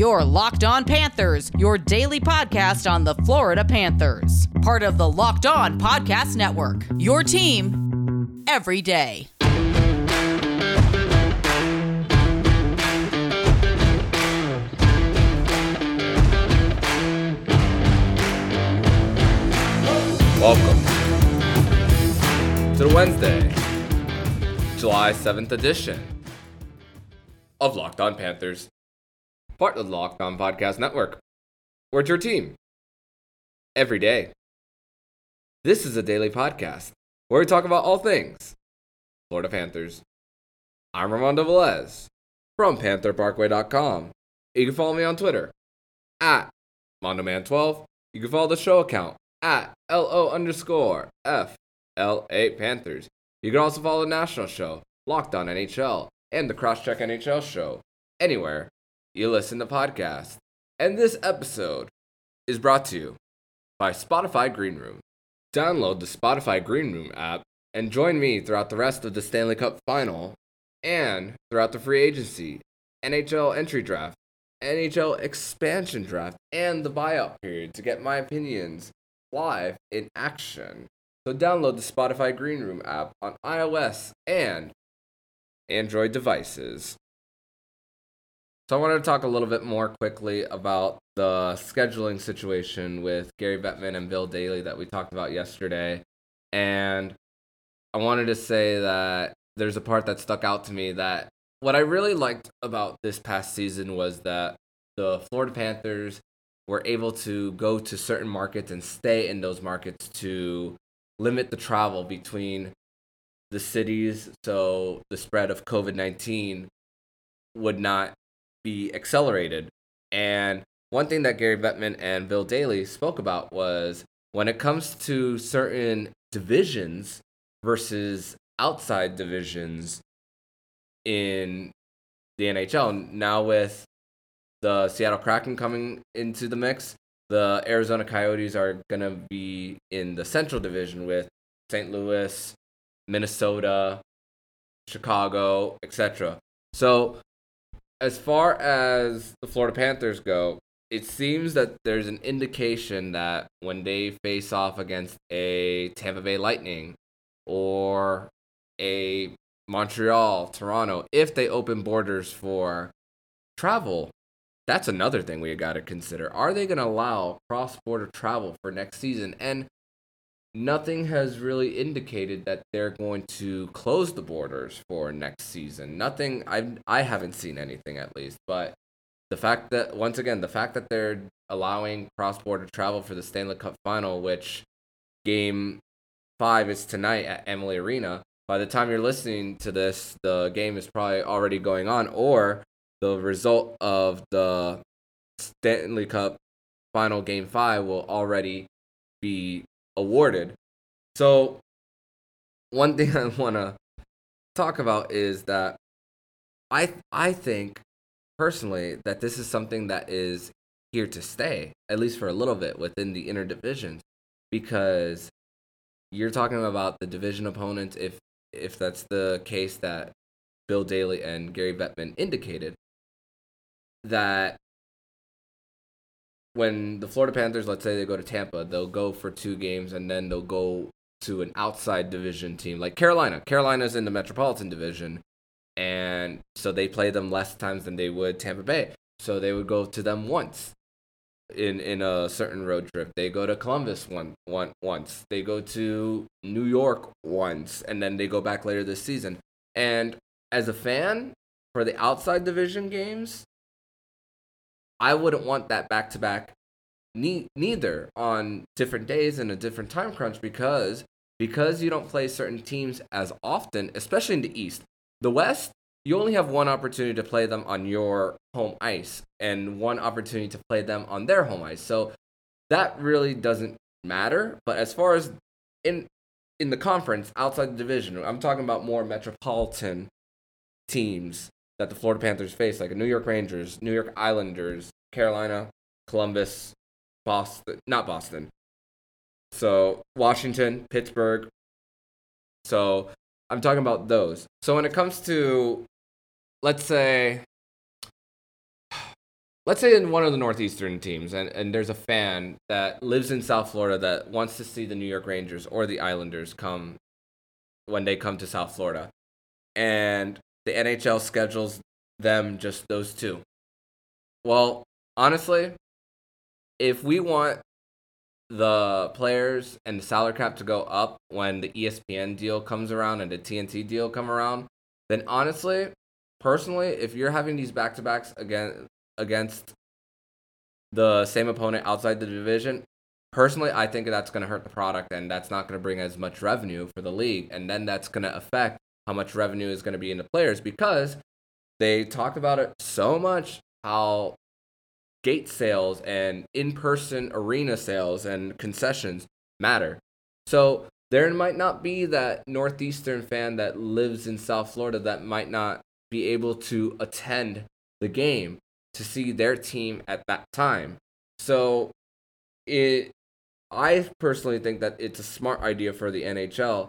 Your Locked On Panthers, your daily podcast on the Florida Panthers. Part of the Locked On Podcast Network. Your team every day. Welcome to the Wednesday, July 7th edition of Locked On Panthers, part of the Locked On Podcast Network. We're your team every day. This is a daily podcast where we talk about all things Florida Panthers. I'm Armando Velez from PantherParkway.com. You can follow me on Twitter at MondoMan12. You can follow the show account at LO underscore FLA Panthers. You can also follow the national show, Locked On NHL, and the Crosscheck NHL show, anywhere you listen to podcasts. And this episode is brought to you by Spotify Green Room. Download the Spotify Green Room app and join me throughout the rest of the Stanley Cup final and throughout the free agency, NHL entry draft, NHL expansion draft, and the buyout period to get my opinions live in action. So download the Spotify Green Room app on iOS and Android devices. So I wanted to talk a little bit more quickly about the scheduling situation with Gary Bettman and Bill Daly that we talked about yesterday. And I wanted to say that there's a part that stuck out to me that what I really liked about this past season was that the Florida Panthers were able to go to certain markets and stay in those markets to limit the travel between the cities so the spread of COVID 19 would not be accelerated. And one thing that Gary Bettman and Bill Daly spoke about was when it comes to certain divisions versus outside divisions in the NHL. Now, with the Seattle Kraken coming into the mix, the Arizona Coyotes are going to be in the Central Division with St. Louis, Minnesota, Chicago, etc. So, as far as the Florida Panthers go, it seems that there's an indication that when they face off against a Tampa Bay Lightning or a Montreal, Toronto, if they open borders for travel, that's another thing we got to consider. Are they going to allow cross border travel for next season? And nothing has really indicated that they're going to close the borders for next season. Nothing I I haven't seen anything at least, but the fact that once again, the fact that they're allowing cross-border travel for the Stanley Cup final, which game 5 is tonight at Amalie Arena. By the time you're listening to this, the game is probably already going on or the result of the Stanley Cup final game 5 will already be awarded. So, one thing I want to talk about is that I I think personally that this is something that is here to stay, at least for a little bit within the inner divisions, because you're talking about the division opponents. If if that's the case that Bill Daly and Gary Bettman indicated, that when the Florida Panthers, let's say they go to Tampa, they'll go for two games and then they'll go to an outside division team like Carolina. Carolina's in the Metropolitan Division, and so they play them less times than they would Tampa Bay. So they would go to them once in in a certain road trip. They go to Columbus one, one once. They go to New York once, and then they go back later this season. And as a fan for the outside division games, I wouldn't want that back to back neither on different days and a different time crunch because because you don't play certain teams as often, especially in the East. The West, you only have one opportunity to play them on your home ice and one opportunity to play them on their home ice. So that really doesn't matter. But as far as in in the conference outside the division, I'm talking about more metropolitan teams that the Florida Panthers face, like New York Rangers, New York Islanders, Carolina, Columbus, Boston, not Boston. So Washington, Pittsburgh. So I'm talking about those. So when it comes to, let's say, let's say in one of the northeastern teams and, and there's a fan that lives in south florida that wants to see the new york rangers or the islanders come when they come to south florida and the nhl schedules them just those two well honestly if we want the players and the salary cap to go up when the espn deal comes around and the tnt deal come around then honestly personally if you're having these back-to-backs again against the same opponent outside the division, personally, I think that's going to hurt the product and that's not going to bring as much revenue for the league. And then that's going to affect how much revenue is going to be in the players because they talked about it so much how gate sales and in person arena sales and concessions matter. So there might not be that Northeastern fan that lives in South Florida that might not be able to attend the game to see their team at that time. So it I personally think that it's a smart idea for the NHL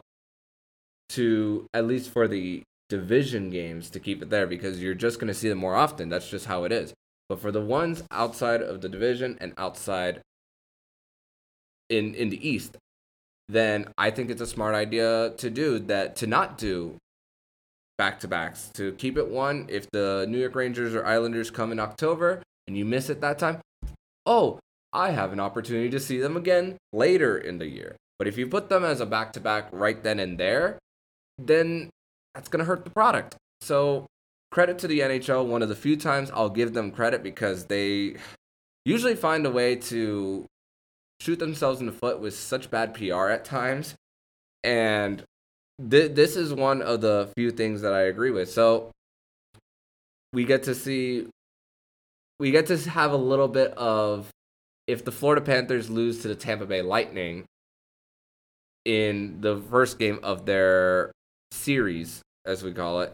to at least for the division games to keep it there because you're just going to see them more often. That's just how it is. But for the ones outside of the division and outside in in the East, then I think it's a smart idea to do that to not do back to backs to keep it one. If the New York Rangers or Islanders come in October and you miss it that time, oh, I have an opportunity to see them again later in the year. But if you put them as a back to back right then and there, then that's going to hurt the product. So, credit to the NHL. One of the few times I'll give them credit because they usually find a way to shoot themselves in the foot with such bad PR at times. And th- this is one of the few things that I agree with. So we get to see, we get to have a little bit of if the Florida Panthers lose to the Tampa Bay Lightning in the first game of their series, as we call it,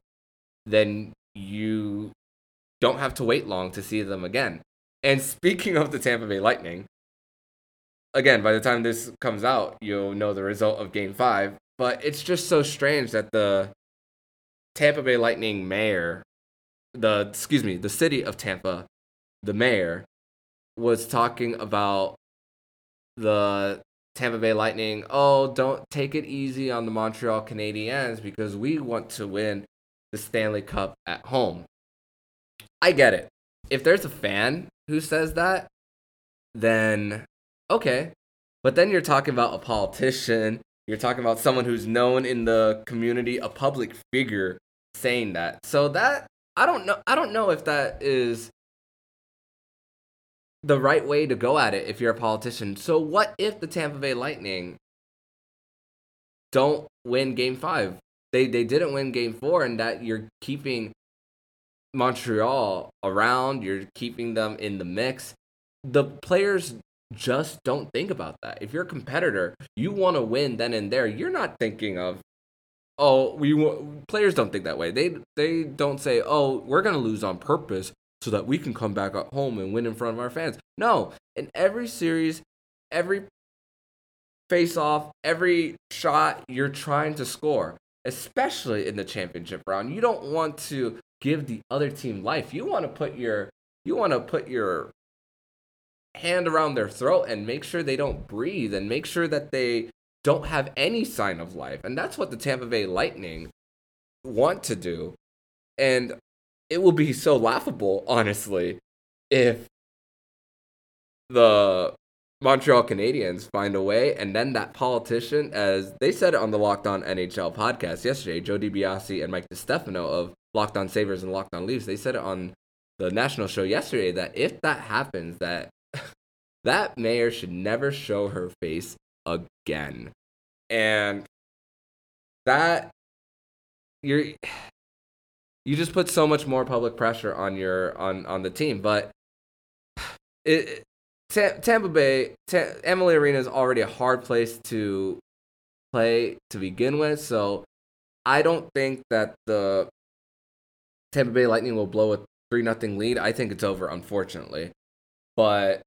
then you don't have to wait long to see them again. And speaking of the Tampa Bay Lightning, again, by the time this comes out, you'll know the result of game five. But it's just so strange that the Tampa Bay Lightning mayor, the excuse me, the city of Tampa, the mayor was talking about the Tampa Bay Lightning, oh, don't take it easy on the Montreal Canadiens because we want to win the Stanley Cup at home. I get it. If there's a fan who says that, then okay. But then you're talking about a politician you're talking about someone who's known in the community, a public figure saying that. So that I don't know I don't know if that is the right way to go at it if you're a politician. So what if the Tampa Bay Lightning don't win game 5? They they didn't win game 4 and that you're keeping Montreal around, you're keeping them in the mix. The players just don't think about that. If you're a competitor, you want to win then and there. You're not thinking of, oh, we want, players don't think that way. They they don't say, oh, we're gonna lose on purpose so that we can come back at home and win in front of our fans. No, in every series, every face off, every shot, you're trying to score, especially in the championship round. You don't want to give the other team life. You want to put your you want to put your hand around their throat and make sure they don't breathe and make sure that they don't have any sign of life. And that's what the Tampa Bay Lightning want to do. And it will be so laughable, honestly, if the Montreal Canadiens find a way, and then that politician, as they said it on the Locked On NHL podcast yesterday, Joe DiBiase and Mike DiStefano of Locked On Sabres and Locked On Leafs, they said it on the national show yesterday that if that happens, that that mayor should never show her face again. And that you're you just put so much more public pressure on your on on the team, but it Tampa Bay, Amalie Arena is already a hard place to play to begin with, so I don't think that the Tampa Bay Lightning will blow a three nothing lead. I think it's over, unfortunately. But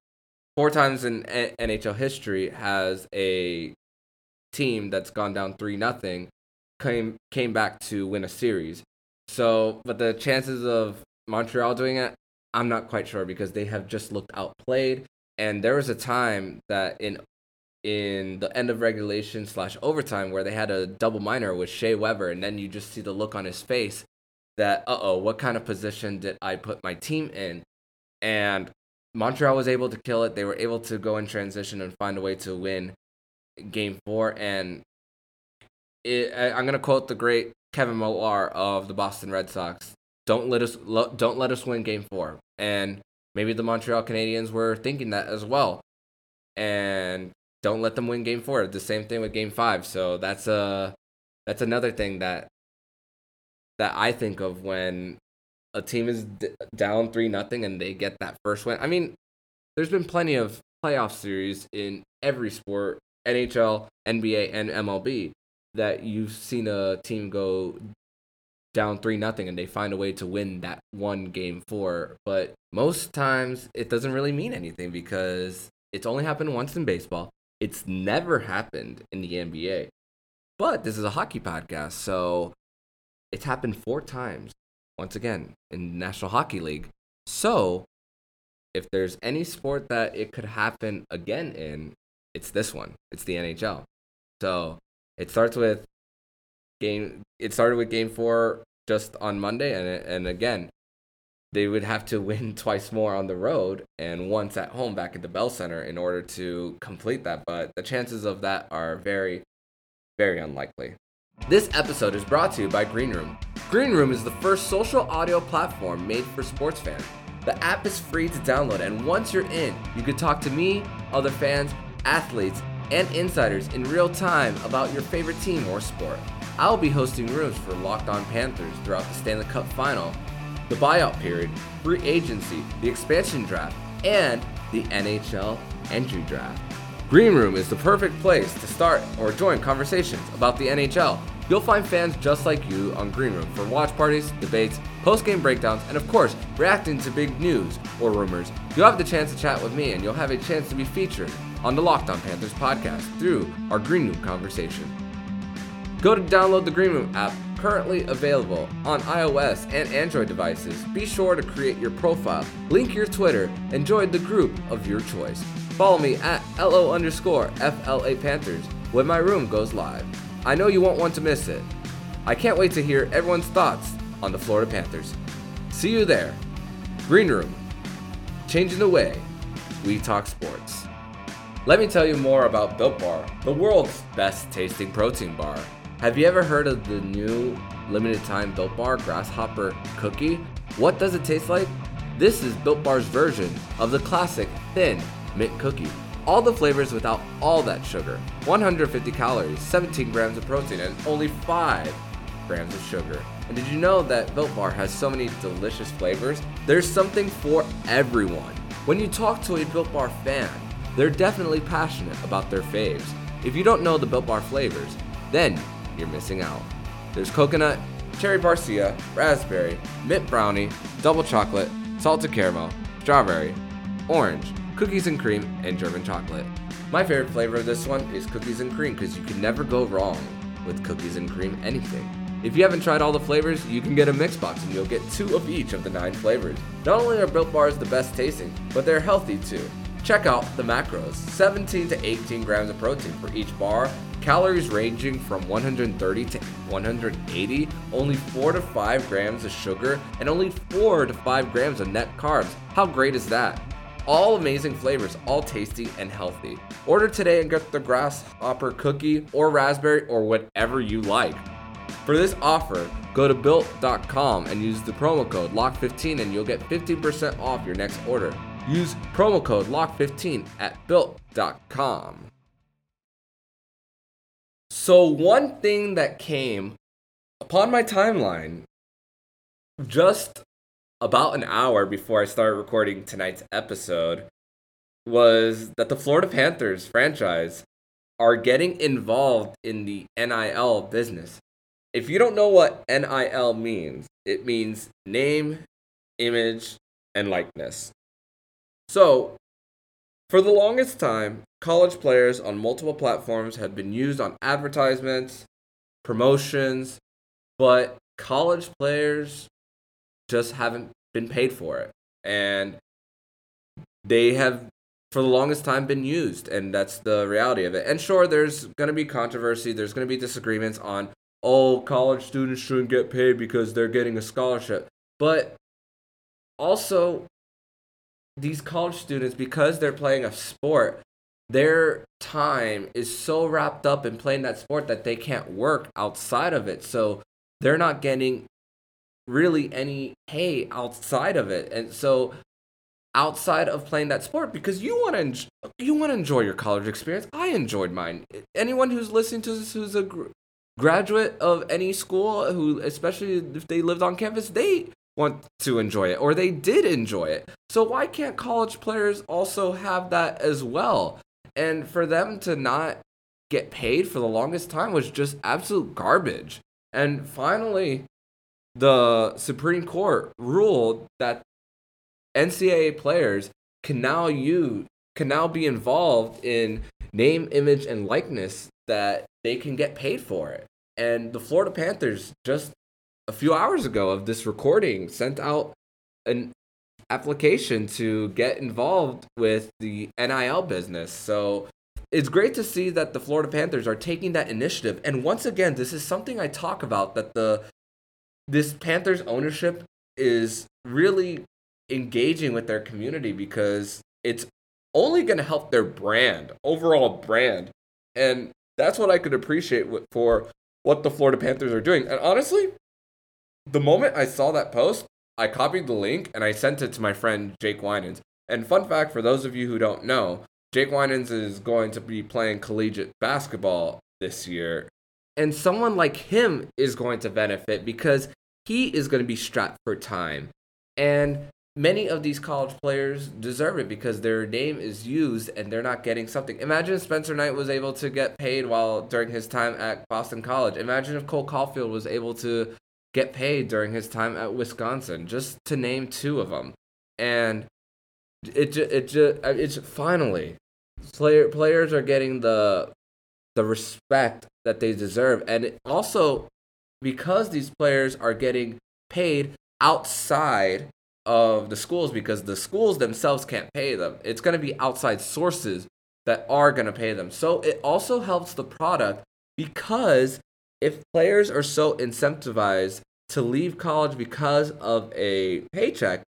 four times in NHL history has a team that's gone down three nothing came came back to win a series. So, but the chances of Montreal doing it, I'm not quite sure because they have just looked outplayed. And there was a time that in in the end of regulation slash overtime where they had a double minor with Shea Weber, and then you just see the look on his face that, uh oh, what kind of position did I put my team in? And Montreal was able to kill it. They were able to go in transition and find a way to win game four. And it, I, I'm going to quote the great Kevin Millar of the Boston Red Sox. Don't let us don't let us win game 4. And maybe the Montreal Canadiens were thinking that as well. And don't let them win game 4. The same thing with game 5. So that's a that's another thing that that I think of when a team is d- down 3 nothing and they get that first win. I mean, there's been plenty of playoff series in every sport, NHL, NBA, and MLB that you've seen a team go down three nothing and they find a way to win that one game four. But most times it doesn't really mean anything because it's only happened once in baseball. It's never happened in the NBA. But this is a hockey podcast, so it's happened four times once again in National Hockey League. So if there's any sport that it could happen again in, it's this one. It's the NHL. So it starts with game. It started with game four just on Monday, and and again, they would have to win twice more on the road and once at home back at the Bell Center in order to complete that. But the chances of that are very, very unlikely. This episode is brought to you by Green Room. Green Room is the first social audio platform made for sports fans. The app is free to download, and once you're in, you can talk to me, other fans, athletes, and insiders in real time about your favorite team or sport. I'll be hosting rooms for Locked On Panthers throughout the Stanley Cup final, the buyout period, free agency, the expansion draft, and the NHL entry draft. Green Room is the perfect place to start or join conversations about the NHL. You'll find fans just like you on Green Room for watch parties, debates, post game breakdowns, and of course, reacting to big news or rumors. You'll have the chance to chat with me, and you'll have a chance to be featured on the Locked On Panthers podcast through our Green Room conversation. Go to download the Green Room app, currently available on iOS and Android devices. Be sure to create your profile, link your Twitter, and join the group of your choice. Follow me at LO underscore FLA Panthers when my room goes live. I know you won't want to miss it. I can't wait to hear everyone's thoughts on the Florida Panthers. See you there. Green Room, changing the way we talk sports. Let me tell you more about Built Bar, the world's best tasting protein bar. Have you ever heard of the new limited time Built Bar Grasshopper Cookie? What does it taste like? This is Built Bar's version of the classic thin mint cookie. All the flavors without all that sugar. 150 calories, 17 grams of protein, and only 5 grams of sugar. And did you know that Built Bar has so many delicious flavors? There's something for everyone. When you talk to a Built Bar fan, they're definitely passionate about their faves. If you don't know the Built Bar flavors, then you're missing out. There's coconut, cherry barcia, raspberry, mint brownie, double chocolate, salted caramel, strawberry, orange, cookies and cream, and German chocolate. My favorite flavor of this one is cookies and cream because you can never go wrong with cookies and cream anything. If you haven't tried all the flavors, you can get a mix box and you'll get two of each of the nine flavors. Not only are Built Bars the best tasting, but they're healthy too. Check out the macros 17 to 18 grams of protein for each bar, calories ranging from 130 to 180, only 4 to 5 grams of sugar, and only 4 to 5 grams of net carbs. How great is that? All amazing flavors, all tasty and healthy. Order today and get the grasshopper cookie or raspberry or whatever you like. For this offer, go to built.com and use the promo code LOCK15 and you'll get 15% off your next order. Use promo code LOCK15 at built.com. So, one thing that came upon my timeline just about an hour before I started recording tonight's episode was that the Florida Panthers franchise are getting involved in the NIL business. If you don't know what NIL means, it means name, image, and likeness. So, for the longest time, college players on multiple platforms have been used on advertisements, promotions, but college players just haven't been paid for it. and they have for the longest time been used and that's the reality of it and sure there's going to be controversy there's going to be disagreements on oh college students shouldn't get paid because they're getting a scholarship but also these college students because they're playing a sport their time is so wrapped up in playing that sport that they can't work outside of it so they're not getting really any pay outside of it and so outside of playing that sport because you want to you want to enjoy your college experience. I enjoyed mine. Anyone who's listening to this who's a gr- graduate of any school who especially if they lived on campus, they want to enjoy it or they did enjoy it. So why can't college players also have that as well? And for them to not get paid for the longest time was just absolute garbage. And finally, the Supreme Court ruled that NCAA players can now use can now be involved in name, image, and likeness that they can get paid for it. And the Florida Panthers just a few hours ago of this recording sent out an application to get involved with the NIL business. So it's great to see that the Florida Panthers are taking that initiative. And once again, this is something I talk about that the this Panthers ownership is really engaging with their community because it's only going to help their brand, overall brand. And that's what I could appreciate for what the Florida Panthers are doing. And honestly, the moment I saw that post, I copied the link and I sent it to my friend Jake Winans. And fun fact for those of you who don't know, Jake Winans is going to be playing collegiate basketball this year. And someone like him is going to benefit because he is going to be strapped for time. And many of these college players deserve it because their name is used and they're not getting something. Imagine if Spencer Knight was able to get paid while during his time at Boston College. Imagine if Cole Caufield was able to get paid during his time at Wisconsin, just to name two of them. And it it just, it's finally player players are getting the the respect that they deserve and also because these players are getting paid outside of the schools because the schools themselves can't pay them. It's going to be outside sources that are going to pay them. So it also helps the product because if players are so incentivized to leave college because of a paycheck,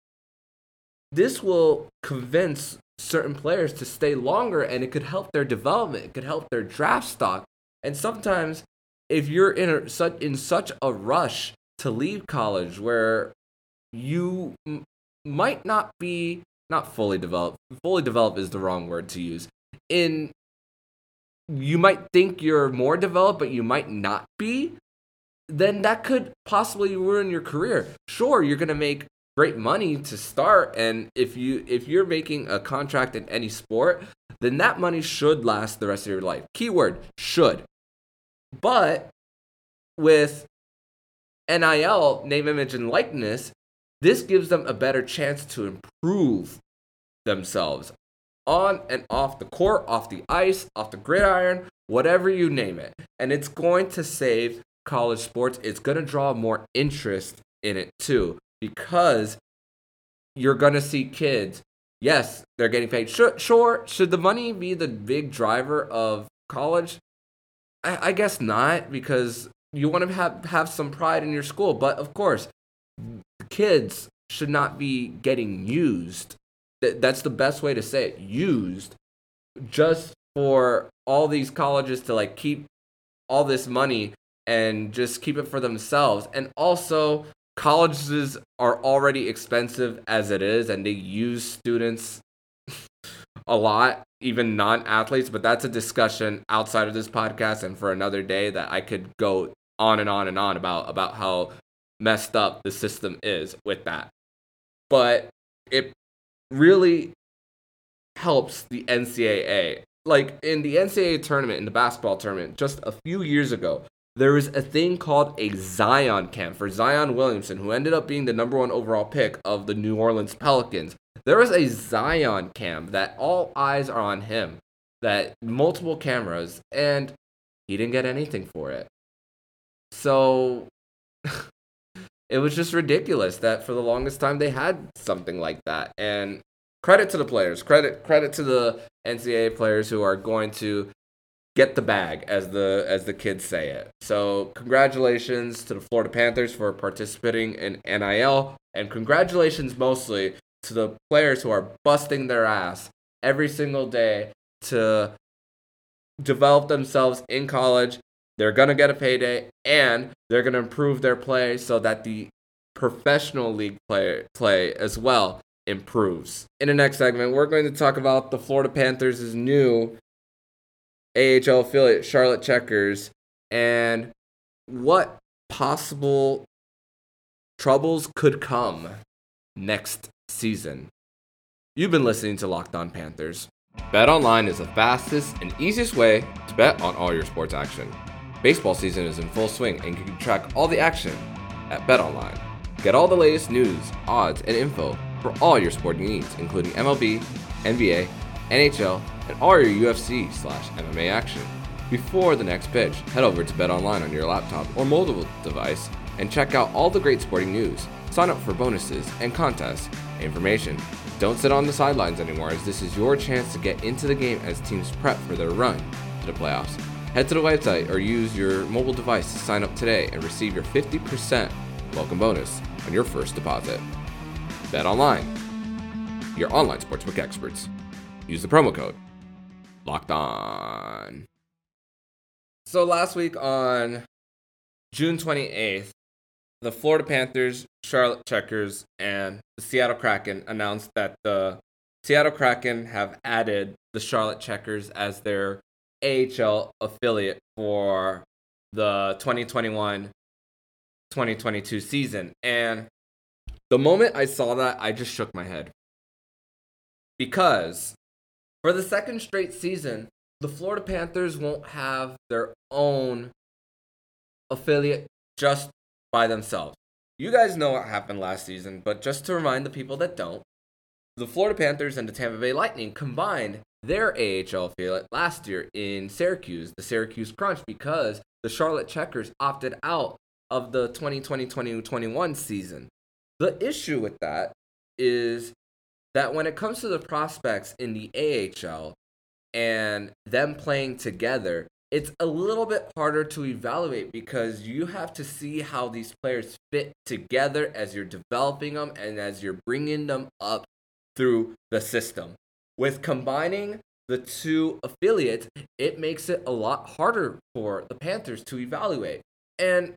this will convince certain players to stay longer and it could help their development, it could help their draft stock. And sometimes if you're in a, such in such a rush to leave college where you m- might not be not fully developed. Fully developed is the wrong word to use. In you might think you're more developed, but you might not be. Then that could possibly ruin your career. Sure, you're gonna make great money to start, and if you if you're making a contract in any sport, then that money should last the rest of your life. Keyword should. But with NIL, name, image, and likeness, this gives them a better chance to improve themselves on and off the court, off the ice, off the gridiron, whatever you name it. And it's going to save college sports. It's going to draw more interest in it too because you're going to see kids. Yes, they're getting paid. Sure, sure, should the money be the big driver of college? I, I guess not because you want to have, have some pride in your school. But of course, kids should not be getting used. That's the best way to say it. Used just for all these colleges to like keep all this money and just keep it for themselves. And also, colleges are already expensive as it is, and they use students a lot, even non athletes. But that's a discussion outside of this podcast and for another day that I could go on and on and on about about how messed up the system is with that. But it really helps the NCAA. Like in the NCAA tournament, in the basketball tournament, just a few years ago, there was a thing called a Zion camp for Zion Williamson, who ended up being the number one overall pick of the New Orleans Pelicans. There was a Zion camp that all eyes are on him, that multiple cameras, and he didn't get anything for it. So it was just ridiculous that for the longest time they had something like that. And credit to the players, credit credit to the NCAA players who are going to get the bag as the as the kids say it. So congratulations to the Florida Panthers for participating in NIL and congratulations mostly to the players who are busting their ass every single day to develop themselves in college. They're going to get a payday and they're going to improve their play so that the professional league play play as well improves. In the next segment, we're going to talk about the Florida Panthers' new AHL affiliate, Charlotte Checkers, and what possible troubles could come next season. You've been listening to Locked On Panthers. Bet online is the fastest and easiest way to bet on all your sports action. Baseball season is in full swing and you can track all the action at BetOnline. Get all the latest news, odds, and info for all your sporting needs, including MLB, NBA, NHL, and all your UFC slash MMA action. Before the next pitch, head over to BetOnline on your laptop or mobile device and check out all the great sporting news. Sign up for bonuses and contests information. Don't sit on the sidelines anymore, as this is your chance to get into the game as teams prep for their run to the playoffs. Head to the website or use your mobile device to sign up today and receive your 50% welcome bonus on your first deposit. Bet online, your online sportsbook experts. Use the promo code Locked On. So last week on June 28th, the Florida Panthers, Charlotte Checkers, and the Seattle Kraken announced that the Seattle Kraken have added the Charlotte Checkers as their AHL affiliate for the 2021 2022 season. And the moment I saw that, I just shook my head. Because for the second straight season, the Florida Panthers won't have their own affiliate just by themselves. You guys know what happened last season, but just to remind the people that don't, the Florida Panthers and the Tampa Bay Lightning combined their AHL affiliate last year in Syracuse, the Syracuse Crunch, because the Charlotte Checkers opted out of the 2020-2021 season. The issue with that is that when it comes to the prospects in the AHL and them playing together, it's a little bit harder to evaluate because you have to see how these players fit together as you're developing them and as you're bringing them up through the system. With combining the two affiliates, it makes it a lot harder for the Panthers to evaluate. And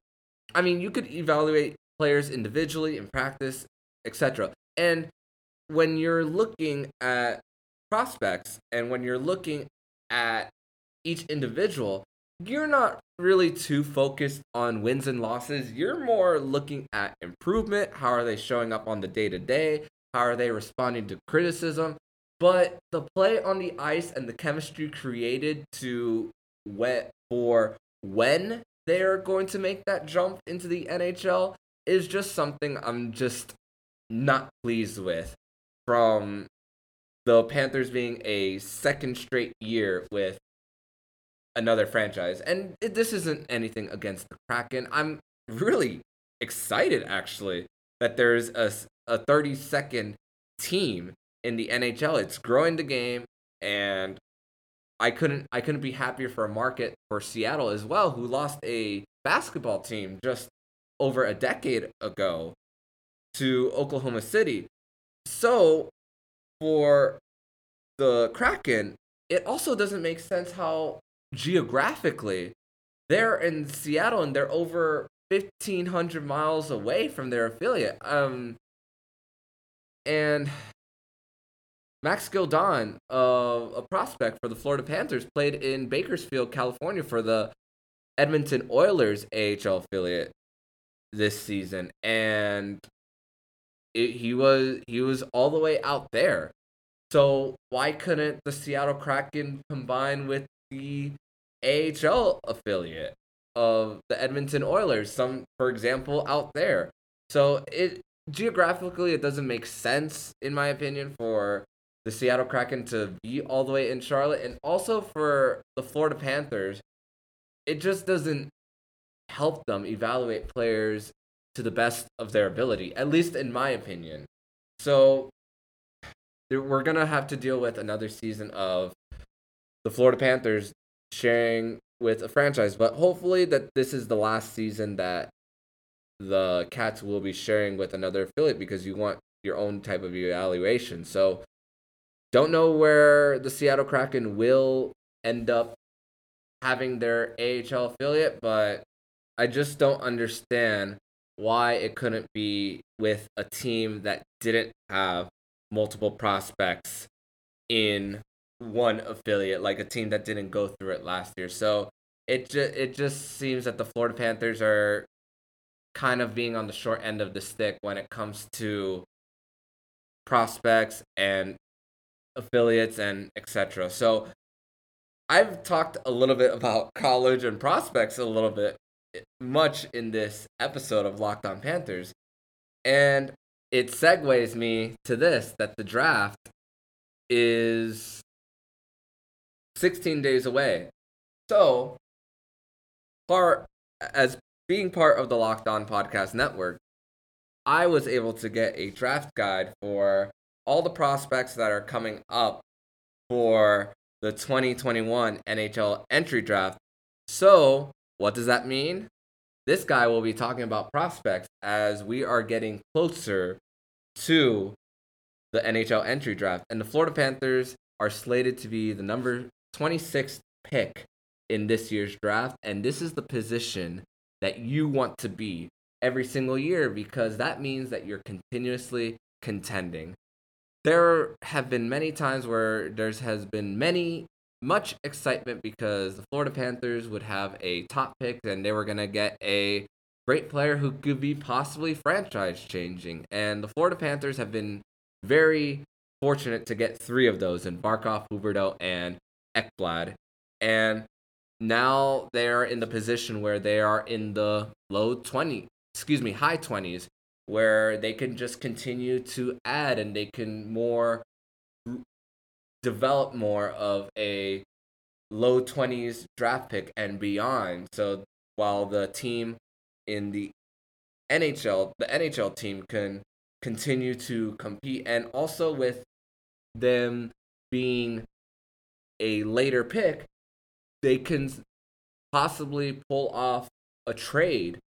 I mean, you could evaluate players individually in practice, etc. And when you're looking at prospects and when you're looking at each individual, you're not really too focused on wins and losses. You're more looking at improvement. How are they showing up on the day to day? How are they responding to criticism? But the play on the ice and the chemistry created to wet for when they are going to make that jump into the NHL is just something I'm just not pleased with from the Panthers being a second straight year with another franchise. And it, this isn't anything against the Kraken. I'm really excited actually that there's a, a 30 second team in the NHL. It's growing the game and I couldn't I couldn't be happier for a market for Seattle as well, who lost a basketball team just over a decade ago to Oklahoma City. So for the Kraken, it also doesn't make sense how geographically they're in Seattle and they're over 1500 miles away from their affiliate. Um and Max Gildon, uh, a prospect for the Florida Panthers, played in Bakersfield, California for the Edmonton Oilers AHL affiliate this season, and it, he was he was all the way out there. So why couldn't the Seattle Kraken combine with the AHL affiliate of the Edmonton Oilers? Some, for example, out there. So it geographically it doesn't make sense in my opinion for the Seattle Kraken to be all the way in Charlotte, and also for the Florida Panthers, it just doesn't help them evaluate players to the best of their ability, at least in my opinion. So we're going to have to deal with another season of the Florida Panthers sharing with a franchise, but hopefully that this is the last season that the Cats will be sharing with another affiliate because you want your own type of evaluation. So don't know where the Seattle Kraken will end up having their AHL affiliate, but I just don't understand why it couldn't be with a team that didn't have multiple prospects in one affiliate, like a team that didn't go through it last year. So it just it just seems that the Florida Panthers are kind of being on the short end of the stick when it comes to prospects and affiliates and etc. So I've talked a little bit about college and prospects a little bit eh, much in this episode of Locked On Panthers. And it segues me to this that the draft is 16 days away. So, part as being part of the Locked On Podcast Network, I was able to get a draft guide for all the prospects that are coming up for the 2021 NHL entry draft. So, what does that mean? This guy will be talking about prospects as we are getting closer to the NHL entry draft. And the Florida Panthers are slated to be the number 26th pick in this year's draft. And this is the position that you want to be every single year because that means that you're continuously contending. There have been many times where there has been many much excitement because the Florida Panthers would have a top pick and they were going to get a great player who could be possibly franchise changing. And the Florida Panthers have been very fortunate to get three of those in Barkov, Huberdeau, and Ekblad. And now they're in the position where they are in the low 20, excuse me, high 20s, where they can just continue to add and they can more develop more of a low 20s draft pick and beyond. So while the team in the NHL, the NHL team can continue to compete and also with them being a later pick, they can possibly pull off a trade.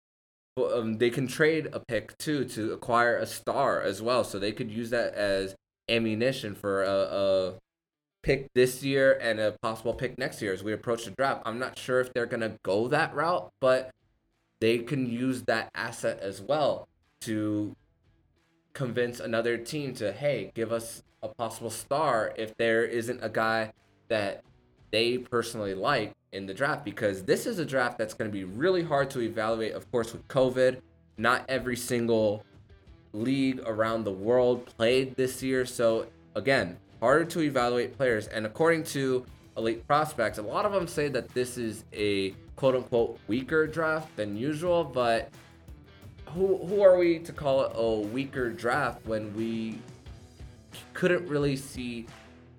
Um, they can trade a pick too to acquire a star as well. So they could use that as ammunition for a, a pick this year and a possible pick next year as we approach the draft. I'm not sure if they're to go that route, but they can use that asset as well to convince another team to, hey, give us a possible star if there isn't a guy that they personally like in the draft because this is a draft that's going to be really hard to evaluate of course with covid not every single league around the world played this year so again harder to evaluate players. And according to elite prospects, a lot of them say that this is a quote unquote weaker draft than usual. But who who are we to call it a weaker draft when we couldn't really see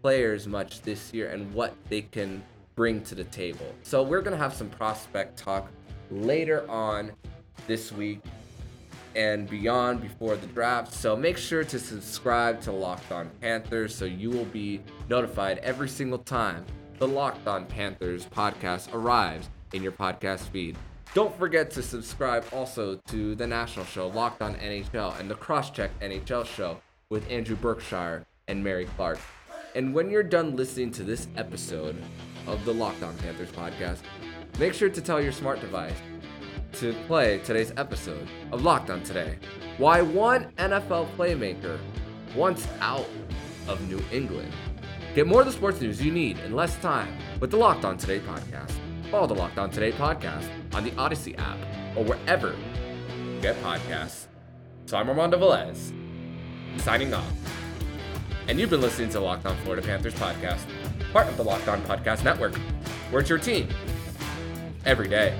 players much this year and what they can bring to the table? So we're gonna have some prospect talk later on this week and beyond before the draft. So make sure to subscribe to Locked On Panthers so you will be notified every single time the Locked On Panthers podcast arrives in your podcast feed. Don't forget to subscribe also to the national show Locked On NHL and the Crosscheck NHL show with Andrew Berkshire and Mary Clark. And when you're done listening to this episode of the Locked On Panthers podcast, make sure to tell your smart device to play today's episode of Locked On Today. Why one NFL playmaker wants out of New England. Get more of the sports news you need in less time with the Locked On Today podcast. Follow the Locked On Today podcast on the Audacy app or wherever you get podcasts. So I'm Armando Velez, signing off. And you've been listening to Locked On Florida Panthers podcast, part of the Locked On Podcast Network. Where's your team every day.